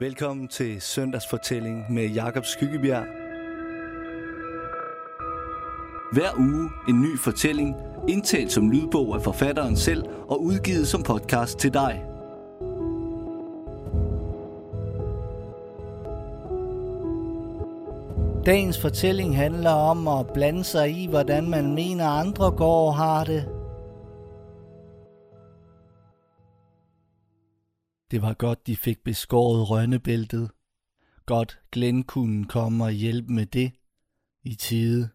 Velkommen til søndagsfortælling med Jakob Skyggebjerg. Hver uge en ny fortælling, indtalt som lydbog af forfatteren selv og udgivet som podcast til dig. Dagens fortælling handler om at blande sig i, hvordan man mener andre går og har det. Det var godt, de fik beskåret rønnebæltet. Godt Glenn kunne komme og hjælpe med det i tide,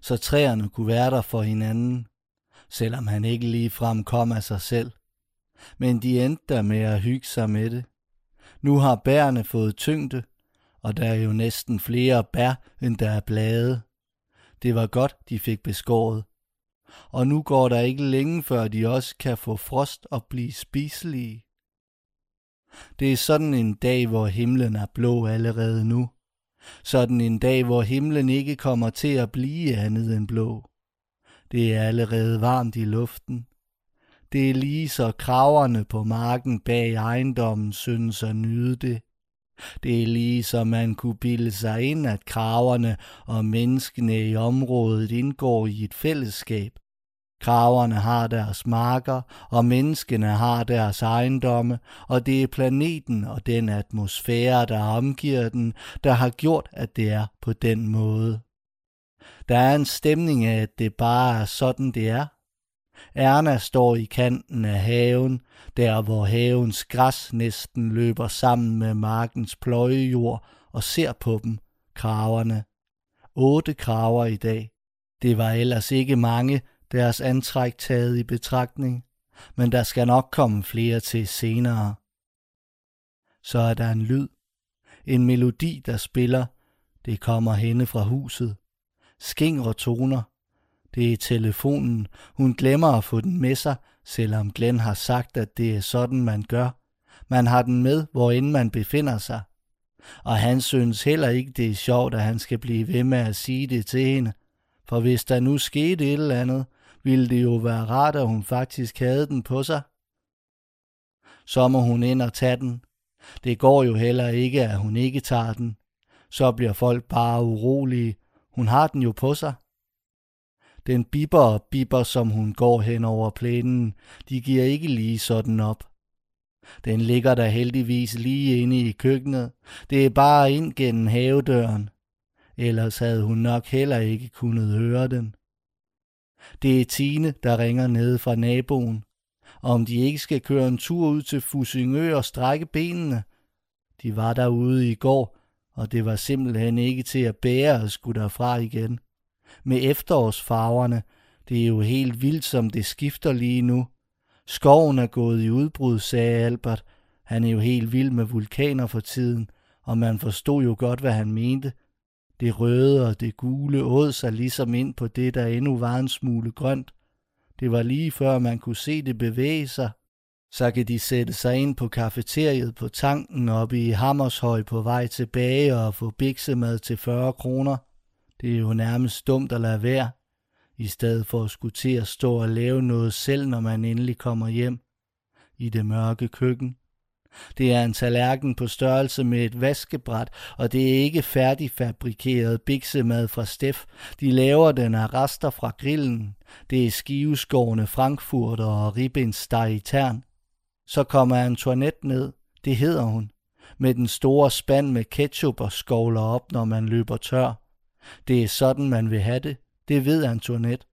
så træerne kunne være der for hinanden, selvom han ikke lige frem kom af sig selv. Men de endte der med at hygge sig med det. Nu har bærene fået tyngde, og der er jo næsten flere bær, end der er blade. Det var godt, de fik beskåret. Og nu går der ikke længe, før de også kan få frost og blive spiselige. Det er sådan en dag, hvor himlen er blå allerede nu. Sådan en dag, hvor himlen ikke kommer til at blive andet end blå. Det er allerede varmt i luften. Det er lige så kraverne på marken bag ejendommen synes at nyde det. Det er lige så man kunne bilde sig ind, at kraverne og menneskene i området indgår i et fællesskab, Graverne har deres marker, og menneskene har deres ejendomme, og det er planeten og den atmosfære, der omgiver den, der har gjort, at det er på den måde. Der er en stemning af, at det bare er sådan, det er. Erna står i kanten af haven, der hvor havens græs næsten løber sammen med markens pløjejord, og ser på dem, kraverne. Otte kraver i dag. Det var ellers ikke mange, deres antræk taget i betragtning, men der skal nok komme flere til senere. Så er der en lyd, en melodi, der spiller, det kommer henne fra huset. Skingre toner, det er telefonen, hun glemmer at få den med sig, selvom Glenn har sagt, at det er sådan, man gør. Man har den med, hvor end man befinder sig. Og han synes heller ikke, det er sjovt, at han skal blive ved med at sige det til hende. For hvis der nu skete et eller andet, ville det jo være rart, at hun faktisk havde den på sig. Så må hun ind og tage den. Det går jo heller ikke, at hun ikke tager den. Så bliver folk bare urolige. Hun har den jo på sig. Den bipper og bipper, som hun går hen over plænen. De giver ikke lige sådan op. Den ligger der heldigvis lige inde i køkkenet. Det er bare ind gennem havedøren. Ellers havde hun nok heller ikke kunnet høre den. Det er Tine, der ringer nede fra naboen. Om de ikke skal køre en tur ud til Fusingø og strække benene. De var derude i går, og det var simpelthen ikke til at bære at skulle derfra igen. Med efterårsfarverne, det er jo helt vildt, som det skifter lige nu. Skoven er gået i udbrud, sagde Albert. Han er jo helt vild med vulkaner for tiden, og man forstod jo godt, hvad han mente. Det røde og det gule åd sig ligesom ind på det, der endnu var en smule grønt. Det var lige før man kunne se det bevæge sig. Så kan de sætte sig ind på kafeteriet på tanken oppe i Hammershøj på vej tilbage og få biksemad til 40 kroner. Det er jo nærmest dumt at lade være, i stedet for at skulle til at stå og lave noget selv, når man endelig kommer hjem i det mørke køkken. Det er en tallerken på størrelse med et vaskebræt, og det er ikke færdigfabrikeret biksemad fra Steff. De laver den af rester fra grillen. Det er skiveskårne frankfurter og ribbensteg i tern. Så kommer Antoinette ned, det hedder hun, med den store spand med ketchup og skovler op, når man løber tør. Det er sådan, man vil have det. Det ved Antoinette.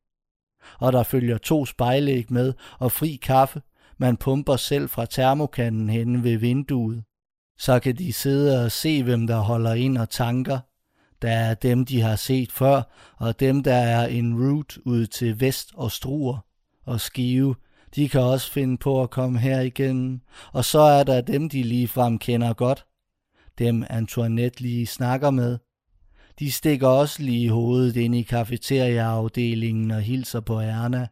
Og der følger to spejlæg med og fri kaffe, man pumper selv fra termokanden hen ved vinduet. Så kan de sidde og se, hvem der holder ind og tanker. Der er dem, de har set før, og dem, der er en route ud til vest og struer og skive. De kan også finde på at komme her igen. Og så er der dem, de lige frem kender godt. Dem Antoinette lige snakker med. De stikker også lige hovedet ind i kafeteriaafdelingen og hilser på Erna.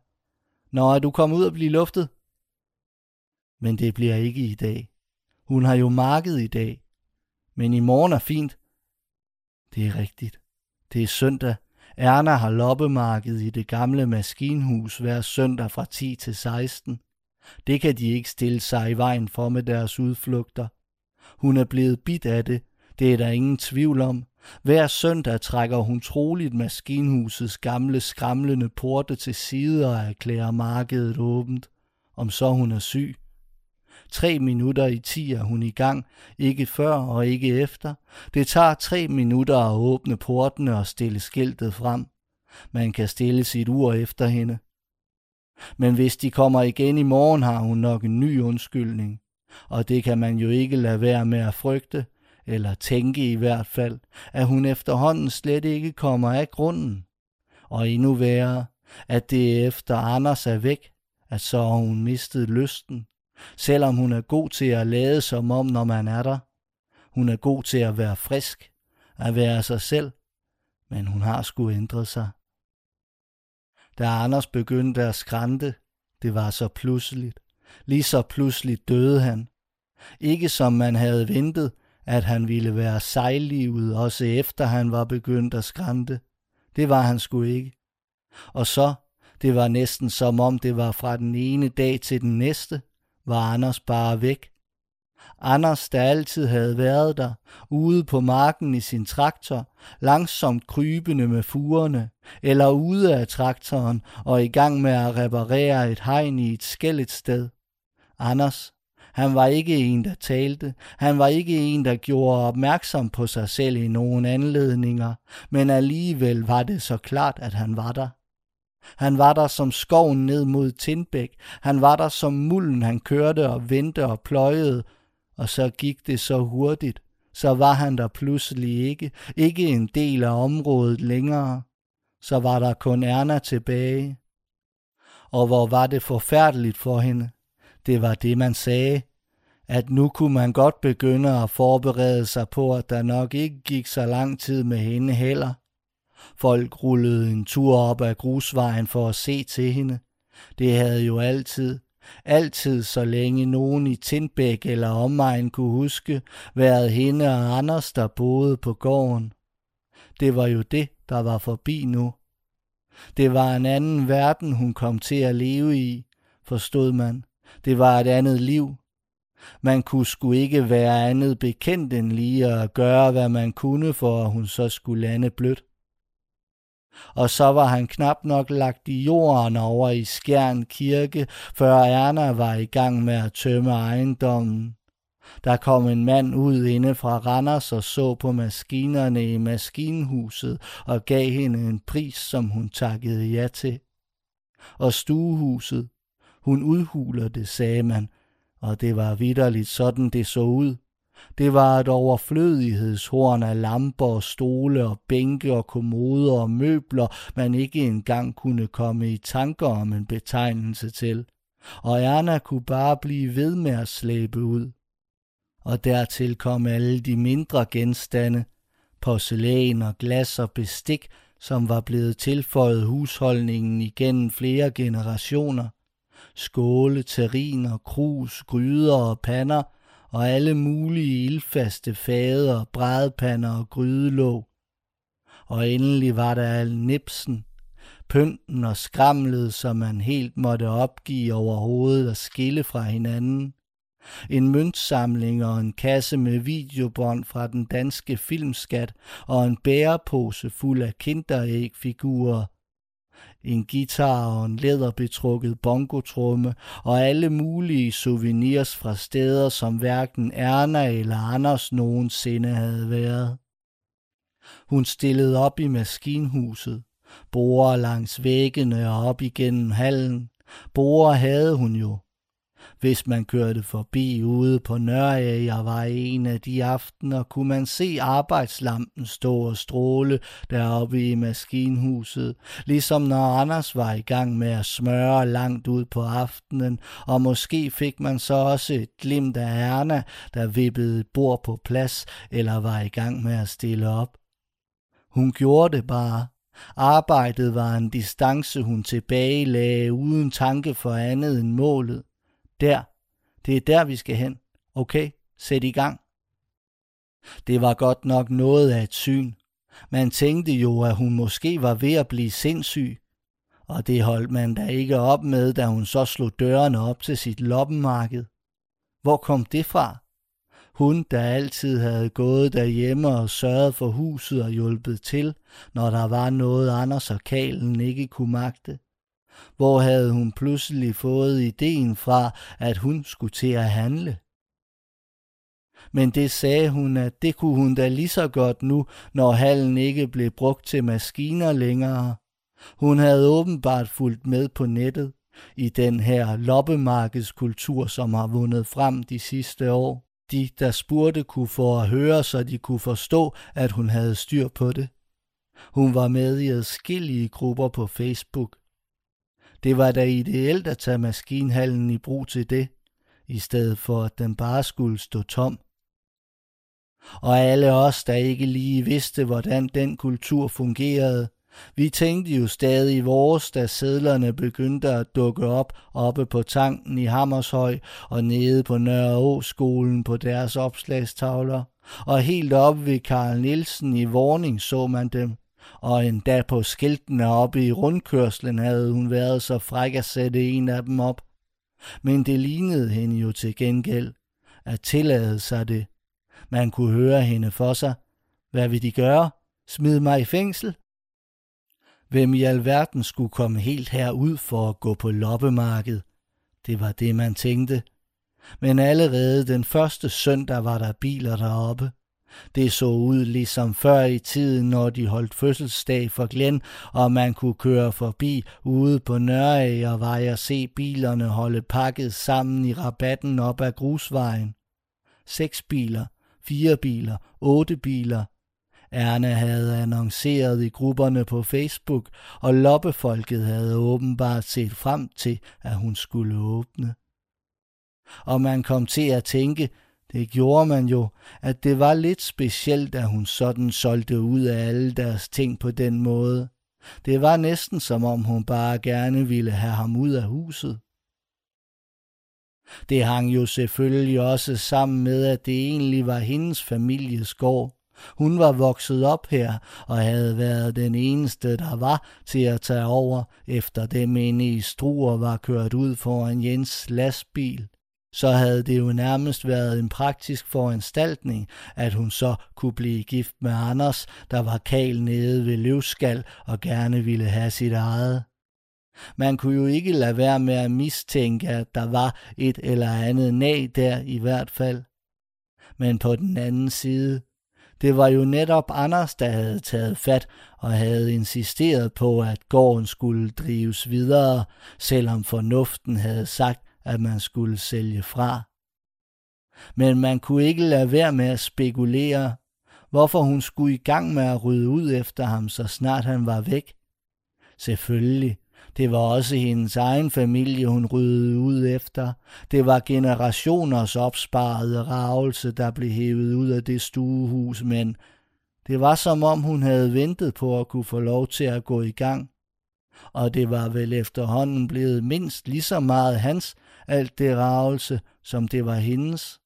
Nå, er du kommet ud og blive luftet? Men det bliver ikke i dag. Hun har jo marked i dag. Men i morgen er fint. Det er rigtigt. Det er søndag. Erna har loppemarked i det gamle maskinhus hver søndag fra 10 til 16. Det kan de ikke stille sig i vejen for med deres udflugter. Hun er blevet bit af det, det er der ingen tvivl om. Hver søndag trækker hun troligt maskinhusets gamle skramlende porte til side og erklærer markedet åbent, om så hun er syg. Tre minutter i ti er hun i gang, ikke før og ikke efter. Det tager tre minutter at åbne portene og stille skiltet frem. Man kan stille sit ur efter hende. Men hvis de kommer igen i morgen, har hun nok en ny undskyldning. Og det kan man jo ikke lade være med at frygte, eller tænke i hvert fald, at hun efterhånden slet ikke kommer af grunden. Og endnu værre, at det efter Anders er væk, at så har hun mistet lysten, selvom hun er god til at lade som om, når man er der. Hun er god til at være frisk, at være sig selv, men hun har sgu ændret sig. Da Anders begyndte at skrante, det var så pludseligt. Lige så pludseligt døde han. Ikke som man havde ventet, at han ville være sejlivet, også efter han var begyndt at skrante. Det var han sgu ikke. Og så, det var næsten som om det var fra den ene dag til den næste, var Anders bare væk. Anders, der altid havde været der, ude på marken i sin traktor, langsomt krybende med furerne, eller ude af traktoren og i gang med at reparere et hegn i et skællet sted. Anders, han var ikke en, der talte. Han var ikke en, der gjorde opmærksom på sig selv i nogen anledninger, men alligevel var det så klart, at han var der. Han var der som skoven ned mod Tindbæk. Han var der som mulden, han kørte og vendte og pløjede. Og så gik det så hurtigt. Så var han der pludselig ikke. Ikke en del af området længere. Så var der kun Erna tilbage. Og hvor var det forfærdeligt for hende. Det var det, man sagde. At nu kunne man godt begynde at forberede sig på, at der nok ikke gik så lang tid med hende heller. Folk rullede en tur op ad grusvejen for at se til hende. Det havde jo altid, altid så længe nogen i Tindbæk eller omegn kunne huske, været hende og Anders, der boede på gården. Det var jo det, der var forbi nu. Det var en anden verden, hun kom til at leve i, forstod man. Det var et andet liv. Man kunne sgu ikke være andet bekendt end lige at gøre, hvad man kunne, for at hun så skulle lande blødt. Og så var han knap nok lagt i jorden over i Skjern Kirke, før Erna var i gang med at tømme ejendommen. Der kom en mand ud inde fra Randers og så på maskinerne i maskinhuset og gav hende en pris, som hun takkede ja til. Og stuehuset, hun udhuler det, sagde man, og det var vidderligt sådan, det så ud. Det var et overflødighedshorn af lamper og stole og bænke og kommoder og møbler, man ikke engang kunne komme i tanker om en betegnelse til. Og Erna kunne bare blive ved med at slæbe ud. Og dertil kom alle de mindre genstande, porcelæn og glas og bestik, som var blevet tilføjet husholdningen igennem flere generationer skåle, terriner, krus, gryder og pander, og alle mulige ildfaste fader, brædpander og grydelåg. Og endelig var der al nipsen, pynten og skramlet, som man helt måtte opgive over hovedet og skille fra hinanden. En møntsamling og en kasse med videobånd fra den danske filmskat og en bærepose fuld af kinderægfigurer en guitar og en læderbetrukket bongotrumme og alle mulige souvenirs fra steder, som hverken Erna eller Anders nogensinde havde været. Hun stillede op i maskinhuset, borer langs væggene og op igennem hallen. Borer havde hun jo, hvis man kørte forbi ude på var en af de aftener, kunne man se arbejdslampen stå og stråle deroppe i maskinhuset, ligesom når Anders var i gang med at smøre langt ud på aftenen, og måske fik man så også et glimt af Erna, der vippede et bord på plads eller var i gang med at stille op. Hun gjorde det bare. Arbejdet var en distance, hun tilbagelagde uden tanke for andet end målet. Der. Det er der, vi skal hen. Okay, sæt i gang. Det var godt nok noget af et syn. Man tænkte jo, at hun måske var ved at blive sindssyg. Og det holdt man da ikke op med, da hun så slog dørene op til sit loppenmarked. Hvor kom det fra? Hun, der altid havde gået derhjemme og sørget for huset og hjulpet til, når der var noget Anders og Kalen ikke kunne magte. Hvor havde hun pludselig fået ideen fra, at hun skulle til at handle? Men det sagde hun, at det kunne hun da lige så godt nu, når hallen ikke blev brugt til maskiner længere. Hun havde åbenbart fulgt med på nettet i den her loppemarkedskultur, som har vundet frem de sidste år. De, der spurgte, kunne få at høre, så de kunne forstå, at hun havde styr på det. Hun var med i adskillige grupper på Facebook. Det var da ideelt at tage maskinhallen i brug til det, i stedet for at den bare skulle stå tom. Og alle os, der ikke lige vidste, hvordan den kultur fungerede, vi tænkte jo stadig vores, da sædlerne begyndte at dukke op oppe på tanken i Hammershøj og nede på Nørreå-skolen på deres opslagstavler. Og helt oppe ved Karl Nielsen i Vorning så man dem. Og endda på skiltene oppe i rundkørslen havde hun været så fræk at sætte en af dem op. Men det lignede hende jo til gengæld at tillade sig det. Man kunne høre hende for sig. Hvad vil de gøre? Smid mig i fængsel? Hvem i alverden skulle komme helt herud for at gå på loppemarked? Det var det, man tænkte. Men allerede den første søndag var der biler deroppe. Det så ud ligesom før i tiden, når de holdt fødselsdag for Glenn, og man kunne køre forbi ude på Nøragervej og se bilerne holde pakket sammen i rabatten op ad grusvejen. Seks biler, fire biler, otte biler, Erna havde annonceret i grupperne på Facebook, og loppefolket havde åbenbart set frem til, at hun skulle åbne. Og man kom til at tænke, det gjorde man jo, at det var lidt specielt, at hun sådan solgte ud af alle deres ting på den måde. Det var næsten som om hun bare gerne ville have ham ud af huset. Det hang jo selvfølgelig også sammen med, at det egentlig var hendes families gård. Hun var vokset op her og havde været den eneste, der var til at tage over, efter dem inde i Struer var kørt ud foran Jens lastbil. Så havde det jo nærmest været en praktisk foranstaltning, at hun så kunne blive gift med Anders, der var kal nede ved løvskal og gerne ville have sit eget. Man kunne jo ikke lade være med at mistænke, at der var et eller andet nag der i hvert fald. Men på den anden side, det var jo netop Anders, der havde taget fat og havde insisteret på, at gården skulle drives videre, selvom fornuften havde sagt, at man skulle sælge fra. Men man kunne ikke lade være med at spekulere, hvorfor hun skulle i gang med at rydde ud efter ham, så snart han var væk. Selvfølgelig, det var også hendes egen familie, hun ryddede ud efter. Det var generationers opsparede ravelse, der blev hævet ud af det stuehus, men det var som om hun havde ventet på at kunne få lov til at gå i gang. Og det var vel efterhånden blevet mindst lige så meget hans, alt det ravelse, som det var hendes.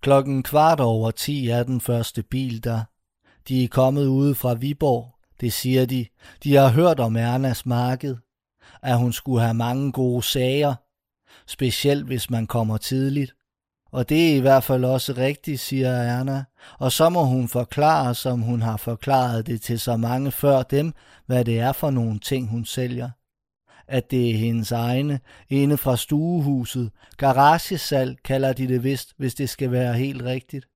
Klokken kvart over ti er den første bil der. De er kommet ude fra Viborg, det siger de. De har hørt om Ernas marked, at hun skulle have mange gode sager, specielt hvis man kommer tidligt. Og det er i hvert fald også rigtigt, siger Erna. Og så må hun forklare, som hun har forklaret det til så mange før dem, hvad det er for nogle ting, hun sælger. At det er hendes egne, inde fra stuehuset. Garagesal kalder de det vist, hvis det skal være helt rigtigt.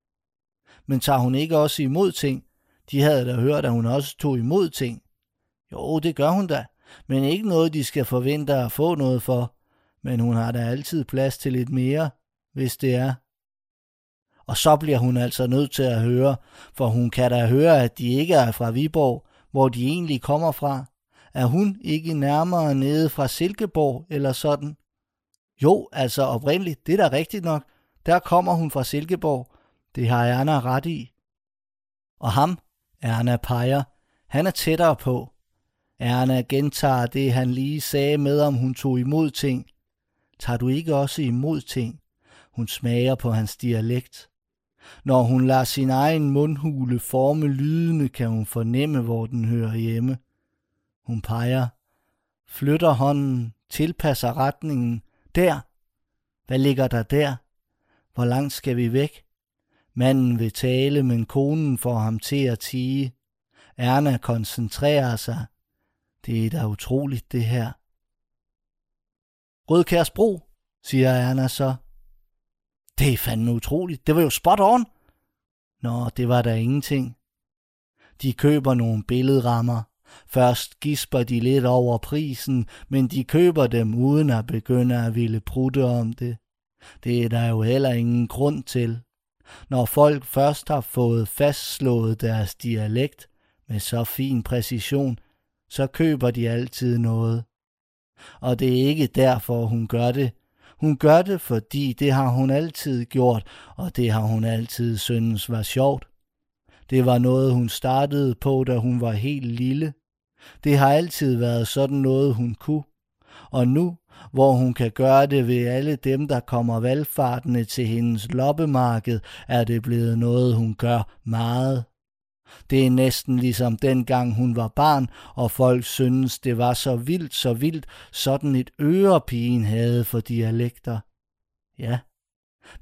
Men tager hun ikke også imod ting, de havde da hørt, at hun også tog imod ting. Jo, det gør hun da, men ikke noget, de skal forvente at få noget for. Men hun har da altid plads til lidt mere, hvis det er. Og så bliver hun altså nødt til at høre, for hun kan da høre, at de ikke er fra Viborg, hvor de egentlig kommer fra. Er hun ikke nærmere nede fra Silkeborg eller sådan? Jo, altså oprindeligt, det er da rigtigt nok. Der kommer hun fra Silkeborg. Det har Erna ret i. Og ham, Erna peger. Han er tættere på. Erna gentager det, han lige sagde med, om hun tog imod ting. Tager du ikke også imod ting? Hun smager på hans dialekt. Når hun lader sin egen mundhule forme lydene, kan hun fornemme, hvor den hører hjemme. Hun peger, flytter hånden, tilpasser retningen. Der. Hvad ligger der der? Hvor langt skal vi væk? Manden vil tale, men konen får ham til at tige. Erna koncentrerer sig. Det er da utroligt, det her. Rødkærsbro, siger Erna så. Det er fandme utroligt. Det var jo spot on. Nå, det var der ingenting. De køber nogle billedrammer. Først gisper de lidt over prisen, men de køber dem uden at begynde at ville prutte om det. Det er der jo heller ingen grund til. Når folk først har fået fastslået deres dialekt med så fin præcision, så køber de altid noget. Og det er ikke derfor, hun gør det. Hun gør det, fordi det har hun altid gjort, og det har hun altid syntes var sjovt. Det var noget, hun startede på, da hun var helt lille. Det har altid været sådan noget, hun kunne. Og nu, hvor hun kan gøre det ved alle dem, der kommer valgfartende til hendes loppemarked, er det blevet noget, hun gør meget. Det er næsten ligesom dengang hun var barn, og folk synes, det var så vildt, så vildt, sådan et ørepigen havde for dialekter. Ja,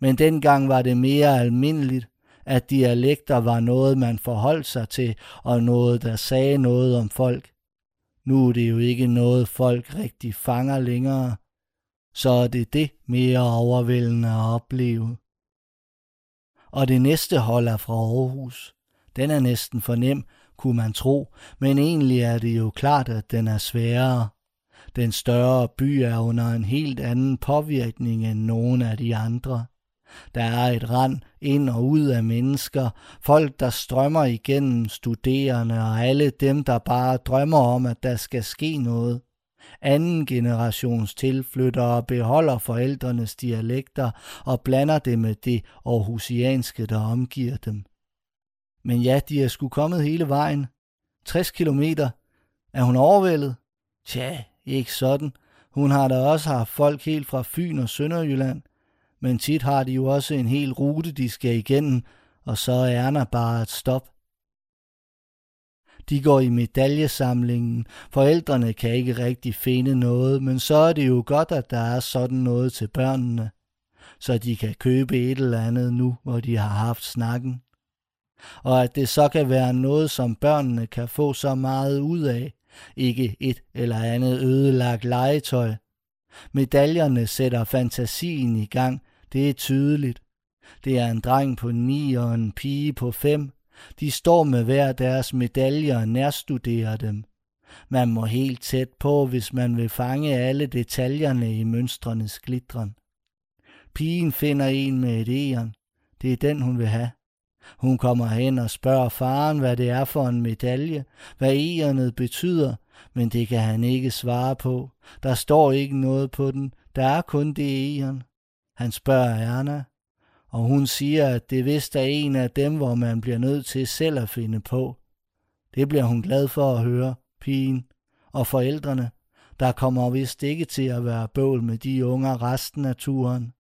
men dengang var det mere almindeligt, at dialekter var noget, man forholdt sig til, og noget, der sagde noget om folk. Nu er det jo ikke noget, folk rigtig fanger længere. Så er det det mere overvældende at opleve. Og det næste hold er fra Aarhus. Den er næsten for nem, kunne man tro, men egentlig er det jo klart, at den er sværere. Den større by er under en helt anden påvirkning end nogen af de andre. Der er et rand ind og ud af mennesker, folk der strømmer igennem studerende og alle dem, der bare drømmer om, at der skal ske noget. Anden generations tilflyttere beholder forældrenes dialekter og blander det med det aarhusianske, der omgiver dem. Men ja, de er sgu kommet hele vejen. 60 kilometer. Er hun overvældet? Tja, ikke sådan. Hun har da også haft folk helt fra Fyn og Sønderjylland – men tit har de jo også en hel rute, de skal igennem, og så er Erna bare et stop. De går i medaljesamlingen. Forældrene kan ikke rigtig finde noget, men så er det jo godt, at der er sådan noget til børnene, så de kan købe et eller andet nu, hvor de har haft snakken. Og at det så kan være noget, som børnene kan få så meget ud af, ikke et eller andet ødelagt legetøj. Medaljerne sætter fantasien i gang, det er tydeligt. Det er en dreng på ni og en pige på fem. De står med hver deres medaljer og nærstuderer dem. Man må helt tæt på, hvis man vil fange alle detaljerne i mønstrenes glitren. Pigen finder en med et æren. Det er den, hun vil have. Hun kommer hen og spørger faren, hvad det er for en medalje, hvad egernet betyder, men det kan han ikke svare på. Der står ikke noget på den, der er kun det egern. Han spørger Erna, og hun siger, at det vist er en af dem, hvor man bliver nødt til selv at finde på. Det bliver hun glad for at høre, pigen og forældrene. Der kommer vist ikke til at være bøvl med de unger resten af turen.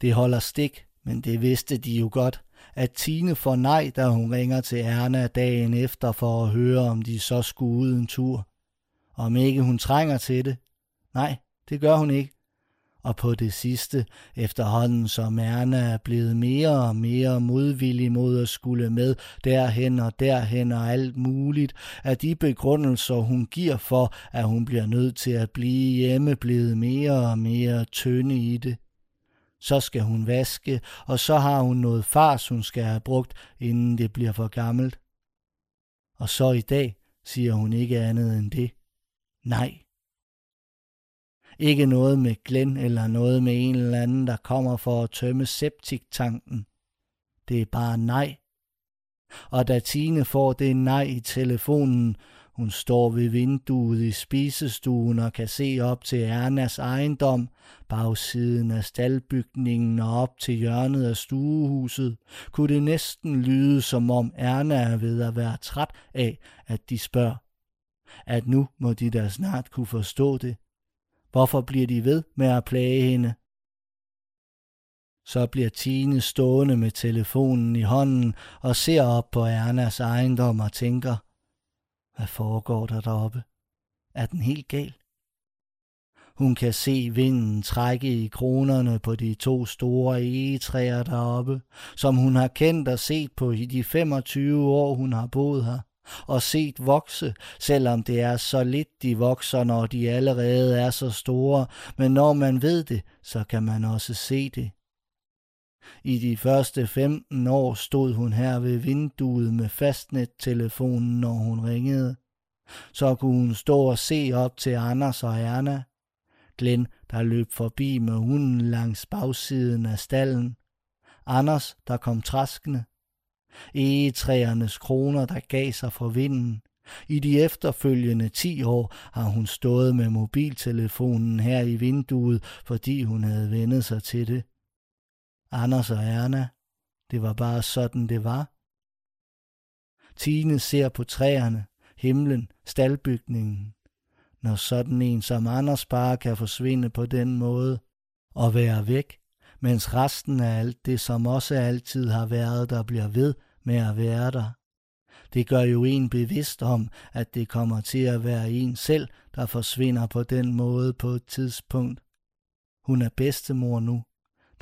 Det holder stik, men det vidste de jo godt, at Tine får nej, da hun ringer til Erna dagen efter for at høre, om de så skulle ud en tur. Om ikke hun trænger til det. Nej, det gør hun ikke og på det sidste, efterhånden som Erna er blevet mere og mere modvillig mod at skulle med derhen og derhen og alt muligt, er de begrundelser, hun giver for, at hun bliver nødt til at blive hjemme, blevet mere og mere tynde i det. Så skal hun vaske, og så har hun noget fars, hun skal have brugt, inden det bliver for gammelt. Og så i dag siger hun ikke andet end det. Nej, ikke noget med glen eller noget med en eller anden, der kommer for at tømme septiktanken. Det er bare nej. Og da Tine får det nej i telefonen, hun står ved vinduet i spisestuen og kan se op til Ernas ejendom, bagsiden af staldbygningen og op til hjørnet af stuehuset, kunne det næsten lyde som om Erna er ved at være træt af, at de spørger. At nu må de da snart kunne forstå det, Hvorfor bliver de ved med at plage hende? Så bliver Tine stående med telefonen i hånden og ser op på Ernas ejendom og tænker, hvad foregår der deroppe? Er den helt gal? Hun kan se vinden trække i kronerne på de to store egetræer deroppe, som hun har kendt og set på i de 25 år, hun har boet her, og set vokse, selvom det er så lidt, de vokser, når de allerede er så store, men når man ved det, så kan man også se det. I de første 15 år stod hun her ved vinduet med fastnettelefonen, når hun ringede. Så kunne hun stå og se op til Anders og Erna. Glenn, der løb forbi med hunden langs bagsiden af stallen. Anders, der kom traskende. Egetræernes kroner, der gav sig for vinden. I de efterfølgende ti år har hun stået med mobiltelefonen her i vinduet, fordi hun havde vendet sig til det. Anders og Erna, det var bare sådan, det var. Tine ser på træerne, himlen, staldbygningen. Når sådan en som Anders bare kan forsvinde på den måde og være væk, mens resten af alt det, som også altid har været der, bliver ved med at være der. Det gør jo en bevidst om, at det kommer til at være en selv, der forsvinder på den måde på et tidspunkt. Hun er bedstemor nu.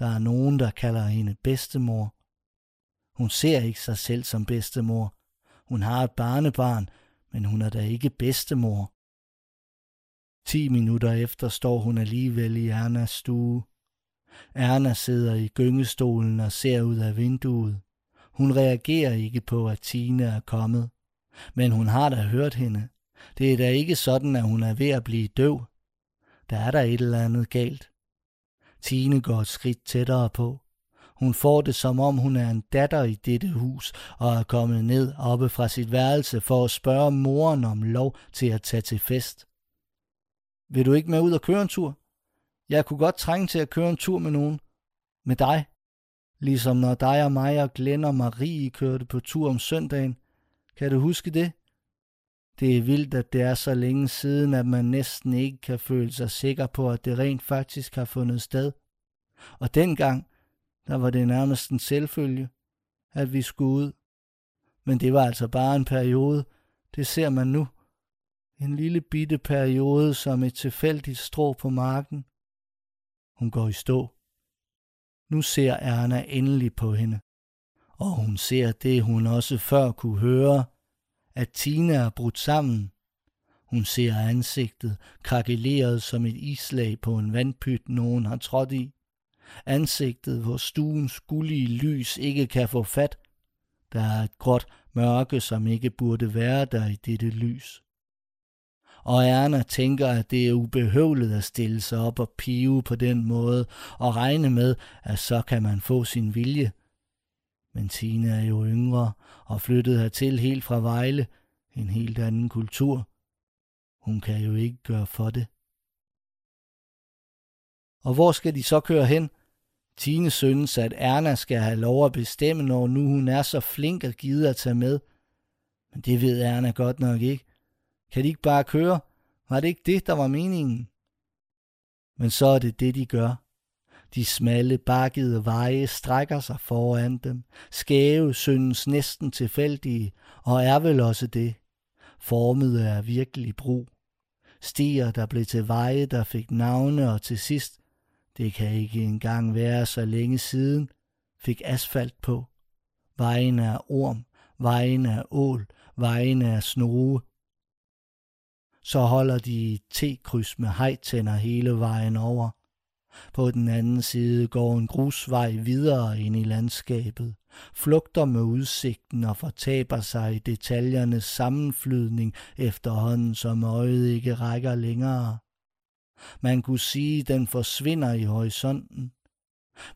Der er nogen, der kalder hende bedstemor. Hun ser ikke sig selv som bedstemor. Hun har et barnebarn, men hun er da ikke bedstemor. Ti minutter efter står hun alligevel i Ernas stue. Erna sidder i gyngestolen og ser ud af vinduet. Hun reagerer ikke på, at Tine er kommet. Men hun har da hørt hende. Det er da ikke sådan, at hun er ved at blive døv. Der er der et eller andet galt. Tine går et skridt tættere på. Hun får det som om hun er en datter i dette hus og er kommet ned oppe fra sit værelse for at spørge moren om lov til at tage til fest. Vil du ikke med ud og køre en tur? Jeg kunne godt trænge til at køre en tur med nogen. Med dig. Ligesom når dig og mig og Glenn og Marie kørte på tur om søndagen. Kan du huske det? Det er vildt, at det er så længe siden, at man næsten ikke kan føle sig sikker på, at det rent faktisk har fundet sted. Og dengang, der var det nærmest en selvfølge, at vi skulle ud. Men det var altså bare en periode. Det ser man nu. En lille bitte periode som et tilfældigt strå på marken. Hun går i stå. Nu ser Erna endelig på hende. Og hun ser det, hun også før kunne høre, at Tina er brudt sammen. Hun ser ansigtet krakeleret som et islag på en vandpyt, nogen har trådt i. Ansigtet, hvor stuens gullige lys ikke kan få fat. Der er et gråt mørke, som ikke burde være der i dette lys. Og Erna tænker, at det er ubehøvlet at stille sig op og pive på den måde, og regne med, at så kan man få sin vilje. Men Tina er jo yngre og flyttet hertil helt fra Vejle, en helt anden kultur. Hun kan jo ikke gøre for det. Og hvor skal de så køre hen? Tine synes, at Erna skal have lov at bestemme, når nu hun er så flink og gider at tage med. Men det ved Erna godt nok ikke. Kan de ikke bare køre? Var det ikke det, der var meningen? Men så er det det, de gør. De smalle, bakkede veje strækker sig foran dem. Skæve synes næsten tilfældige, og er vel også det. Formet er virkelig brug. Stier, der blev til veje, der fik navne, og til sidst, det kan ikke engang være så længe siden, fik asfalt på. Vejen er orm, vejen er ål, vejen er snoge. Så holder de T-kryds med hejtænder hele vejen over. På den anden side går en grusvej videre ind i landskabet, flugter med udsigten og fortaber sig i detaljernes sammenflydning efterhånden, som øjet ikke rækker længere. Man kunne sige, den forsvinder i horisonten.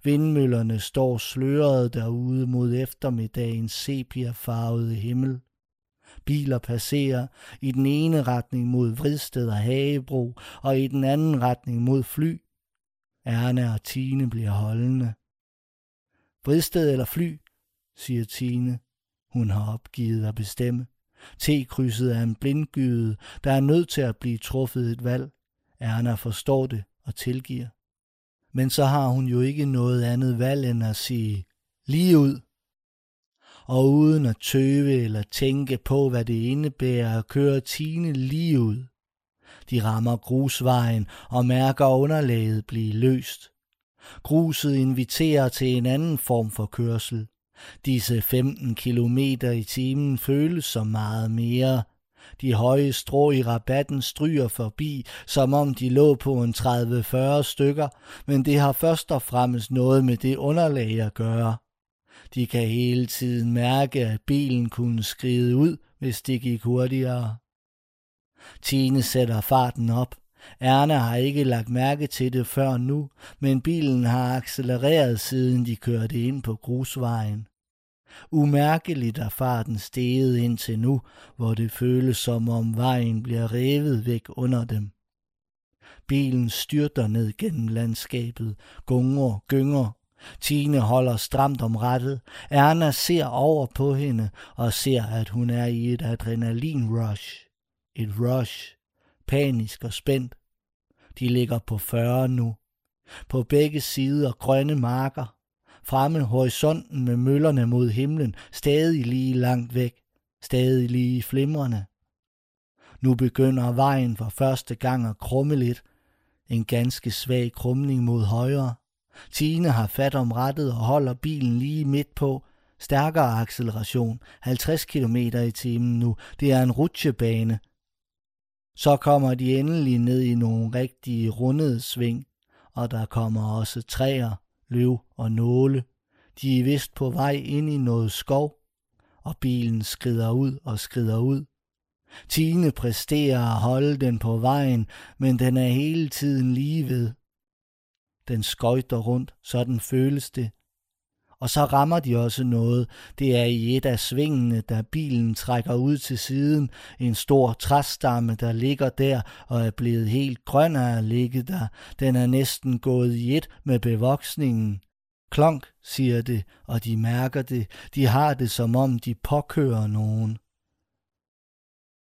Vindmøllerne står sløret derude mod eftermiddagens sepiafarvede himmel. Biler passerer i den ene retning mod Vridsted og Hagebro, og i den anden retning mod fly. Erna og Tine bliver holdende. Vridsted eller fly, siger Tine. Hun har opgivet at bestemme. T-krydset er en blindgyde, der er nødt til at blive truffet et valg. Erna forstår det og tilgiver. Men så har hun jo ikke noget andet valg end at sige lige ud. Og uden at tøve eller tænke på, hvad det indebærer at køre Tine lige ud. De rammer grusvejen og mærker underlaget blive løst. Gruset inviterer til en anden form for kørsel. Disse 15 km i timen føles som meget mere. De høje strå i rabatten stryger forbi, som om de lå på en 30-40 stykker, men det har først og fremmest noget med det underlag at gøre. De kan hele tiden mærke, at bilen kunne skride ud, hvis det gik hurtigere. Tine sætter farten op. Erna har ikke lagt mærke til det før nu, men bilen har accelereret siden de kørte ind på grusvejen. Umærkeligt er farten steget indtil nu, hvor det føles som om vejen bliver revet væk under dem. Bilen styrter ned gennem landskabet, gunger, gynger. Tine holder stramt om rettet. Erna ser over på hende og ser, at hun er i et adrenalin-rush. Et rush. Panisk og spændt. De ligger på 40 nu. På begge sider grønne marker. Fremme horisonten med møllerne mod himlen, stadig lige langt væk, stadig lige flimrende. Nu begynder vejen for første gang at krumme lidt. En ganske svag krumning mod højre. Tine har fat om rettet og holder bilen lige midt på. Stærkere acceleration, 50 km i timen nu. Det er en rutsjebane. Så kommer de endelig ned i nogle rigtige rundede sving, og der kommer også træer, løv og nåle. De er vist på vej ind i noget skov, og bilen skrider ud og skrider ud. Tine præsterer at holde den på vejen, men den er hele tiden lige ved. Den skøjter rundt, sådan føles det. Og så rammer de også noget. Det er i et af svingene, da bilen trækker ud til siden. En stor træstamme, der ligger der og er blevet helt grøn af at ligge der. Den er næsten gået i et med bevoksningen. Klonk, siger det, og de mærker det. De har det, som om de påkører nogen.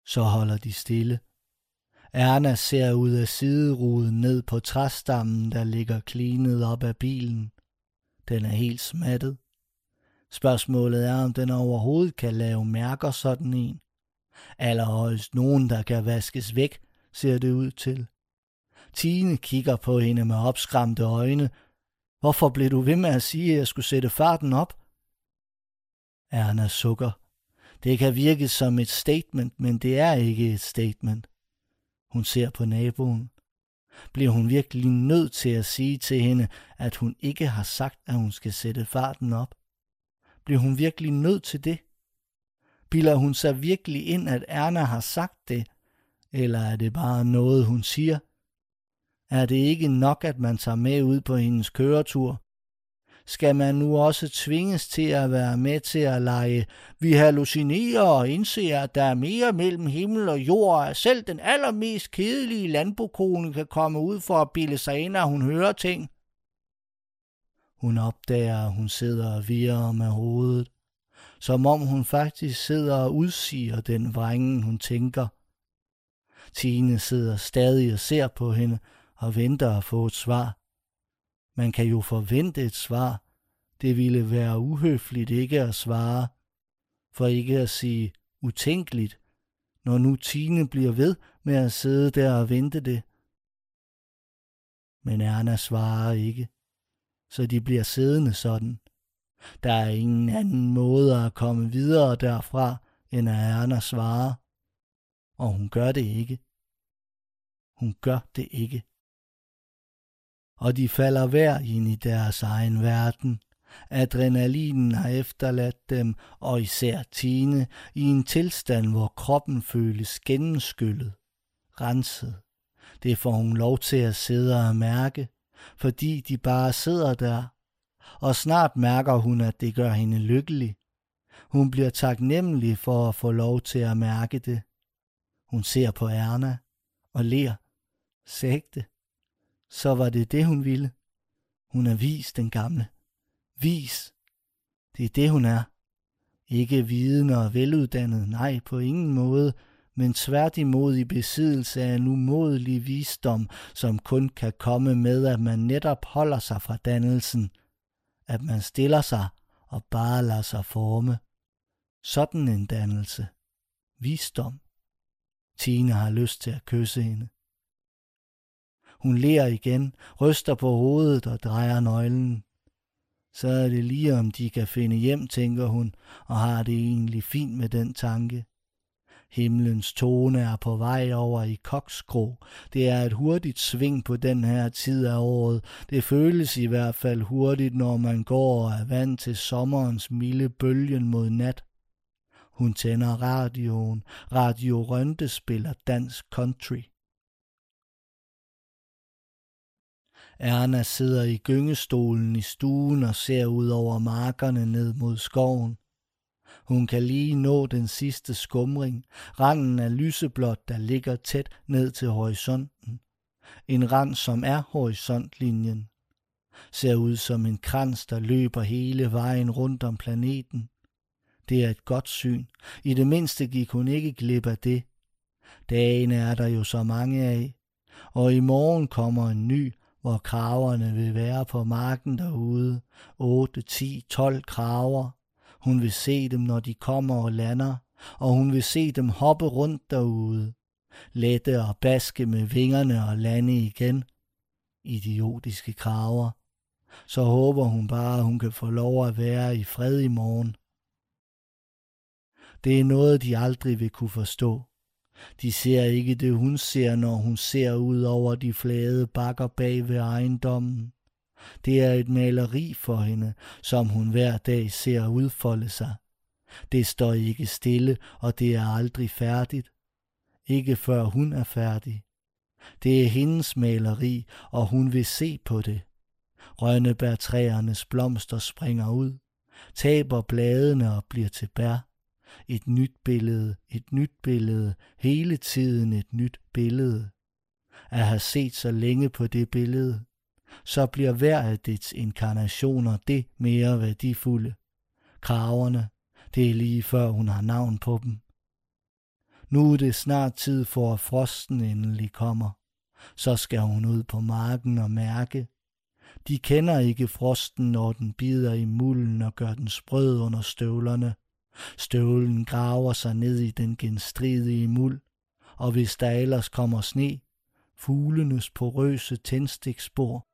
Så holder de stille. Erna ser ud af sideruden ned på træstammen, der ligger klinet op af bilen. Den er helt smattet. Spørgsmålet er, om den overhovedet kan lave mærker sådan en. Allerhøjst nogen, der kan vaskes væk, ser det ud til. Tine kigger på hende med opskræmte øjne. Hvorfor blev du ved med at sige, at jeg skulle sætte farten op? Erna sukker. Det kan virke som et statement, men det er ikke et statement. Hun ser på naboen. Bliver hun virkelig nødt til at sige til hende, at hun ikke har sagt, at hun skal sætte farten op? Bliver hun virkelig nødt til det? Bilder hun sig virkelig ind, at Erna har sagt det? Eller er det bare noget, hun siger? Er det ikke nok, at man tager med ud på hendes køretur? Skal man nu også tvinges til at være med til at lege. Vi hallucinerer og indser, at der er mere mellem himmel og jord, at selv den allermest kedelige landbokone kan komme ud for at bilde sig ind, at hun hører ting. Hun opdager, at hun sidder og virrer med hovedet, som om hun faktisk sidder og udsiger den vrængen, hun tænker. Tine sidder stadig og ser på hende og venter at få et svar. Man kan jo forvente et svar. Det ville være uhøfligt ikke at svare, for ikke at sige utænkeligt, når nu Tine bliver ved med at sidde der og vente det. Men Erna svarer ikke, så de bliver siddende sådan. Der er ingen anden måde at komme videre derfra, end at Erna svarer. Og hun gør det ikke. Hun gør det ikke og de falder hver ind i deres egen verden. Adrenalinen har efterladt dem, og især Tine, i en tilstand, hvor kroppen føles gennemskyllet, renset. Det får hun lov til at sidde og mærke, fordi de bare sidder der. Og snart mærker hun, at det gør hende lykkelig. Hun bliver taknemmelig for at få lov til at mærke det. Hun ser på Erna og ler. Sægte så var det det, hun ville. Hun er vis, den gamle. Vis. Det er det, hun er. Ikke viden og veluddannet, nej, på ingen måde, men tværtimod i besiddelse af en umådelig visdom, som kun kan komme med, at man netop holder sig fra dannelsen, at man stiller sig og bare lader sig forme. Sådan en dannelse. Visdom. Tine har lyst til at kysse hende. Hun ler igen, ryster på hovedet og drejer nøglen. Så er det lige om de kan finde hjem, tænker hun, og har det egentlig fint med den tanke. Himlens tone er på vej over i koksgrå. Det er et hurtigt sving på den her tid af året. Det føles i hvert fald hurtigt, når man går og er vant til sommerens milde bølgen mod nat. Hun tænder radioen. Radio Rønte spiller dansk country. Erna sidder i gyngestolen i stuen og ser ud over markerne ned mod skoven. Hun kan lige nå den sidste skumring, randen af lyseblåt, der ligger tæt ned til horisonten. En rand, som er horisontlinjen. Ser ud som en krans, der løber hele vejen rundt om planeten. Det er et godt syn. I det mindste gik hun ikke glip af det. Dagen er der jo så mange af, og i morgen kommer en ny, hvor kraverne vil være på marken derude. 8, 10, 12 kraver. Hun vil se dem, når de kommer og lander, og hun vil se dem hoppe rundt derude. Lette og baske med vingerne og lande igen. Idiotiske kraver. Så håber hun bare, at hun kan få lov at være i fred i morgen. Det er noget, de aldrig vil kunne forstå. De ser ikke det, hun ser, når hun ser ud over de flade bakker bag ved ejendommen. Det er et maleri for hende, som hun hver dag ser udfolde sig. Det står ikke stille, og det er aldrig færdigt. Ikke før hun er færdig. Det er hendes maleri, og hun vil se på det. Rønnebærtræernes blomster springer ud, taber bladene og bliver til bær. Et nyt billede, et nyt billede, hele tiden et nyt billede. At have set så længe på det billede, så bliver hver af dets inkarnationer det mere værdifulde. Kraverne, det er lige før hun har navn på dem. Nu er det snart tid for, at frosten endelig kommer. Så skal hun ud på marken og mærke. De kender ikke frosten, når den bider i mulden og gør den sprød under støvlerne. Støvlen graver sig ned i den genstridige muld, og hvis der ellers kommer sne, fuglenes porøse tændstikspor.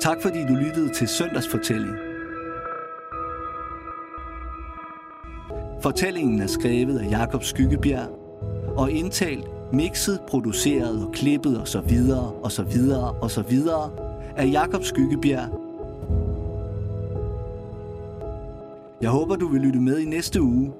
Tak fordi du lyttede til Søndagsfortælling. Fortællingen er skrevet af Jakob Skyggebjerg og indtalt, mixet, produceret og klippet og så videre og så videre og så videre af Jakob Skyggebjerg. Jeg håber, du vil lytte med i næste uge,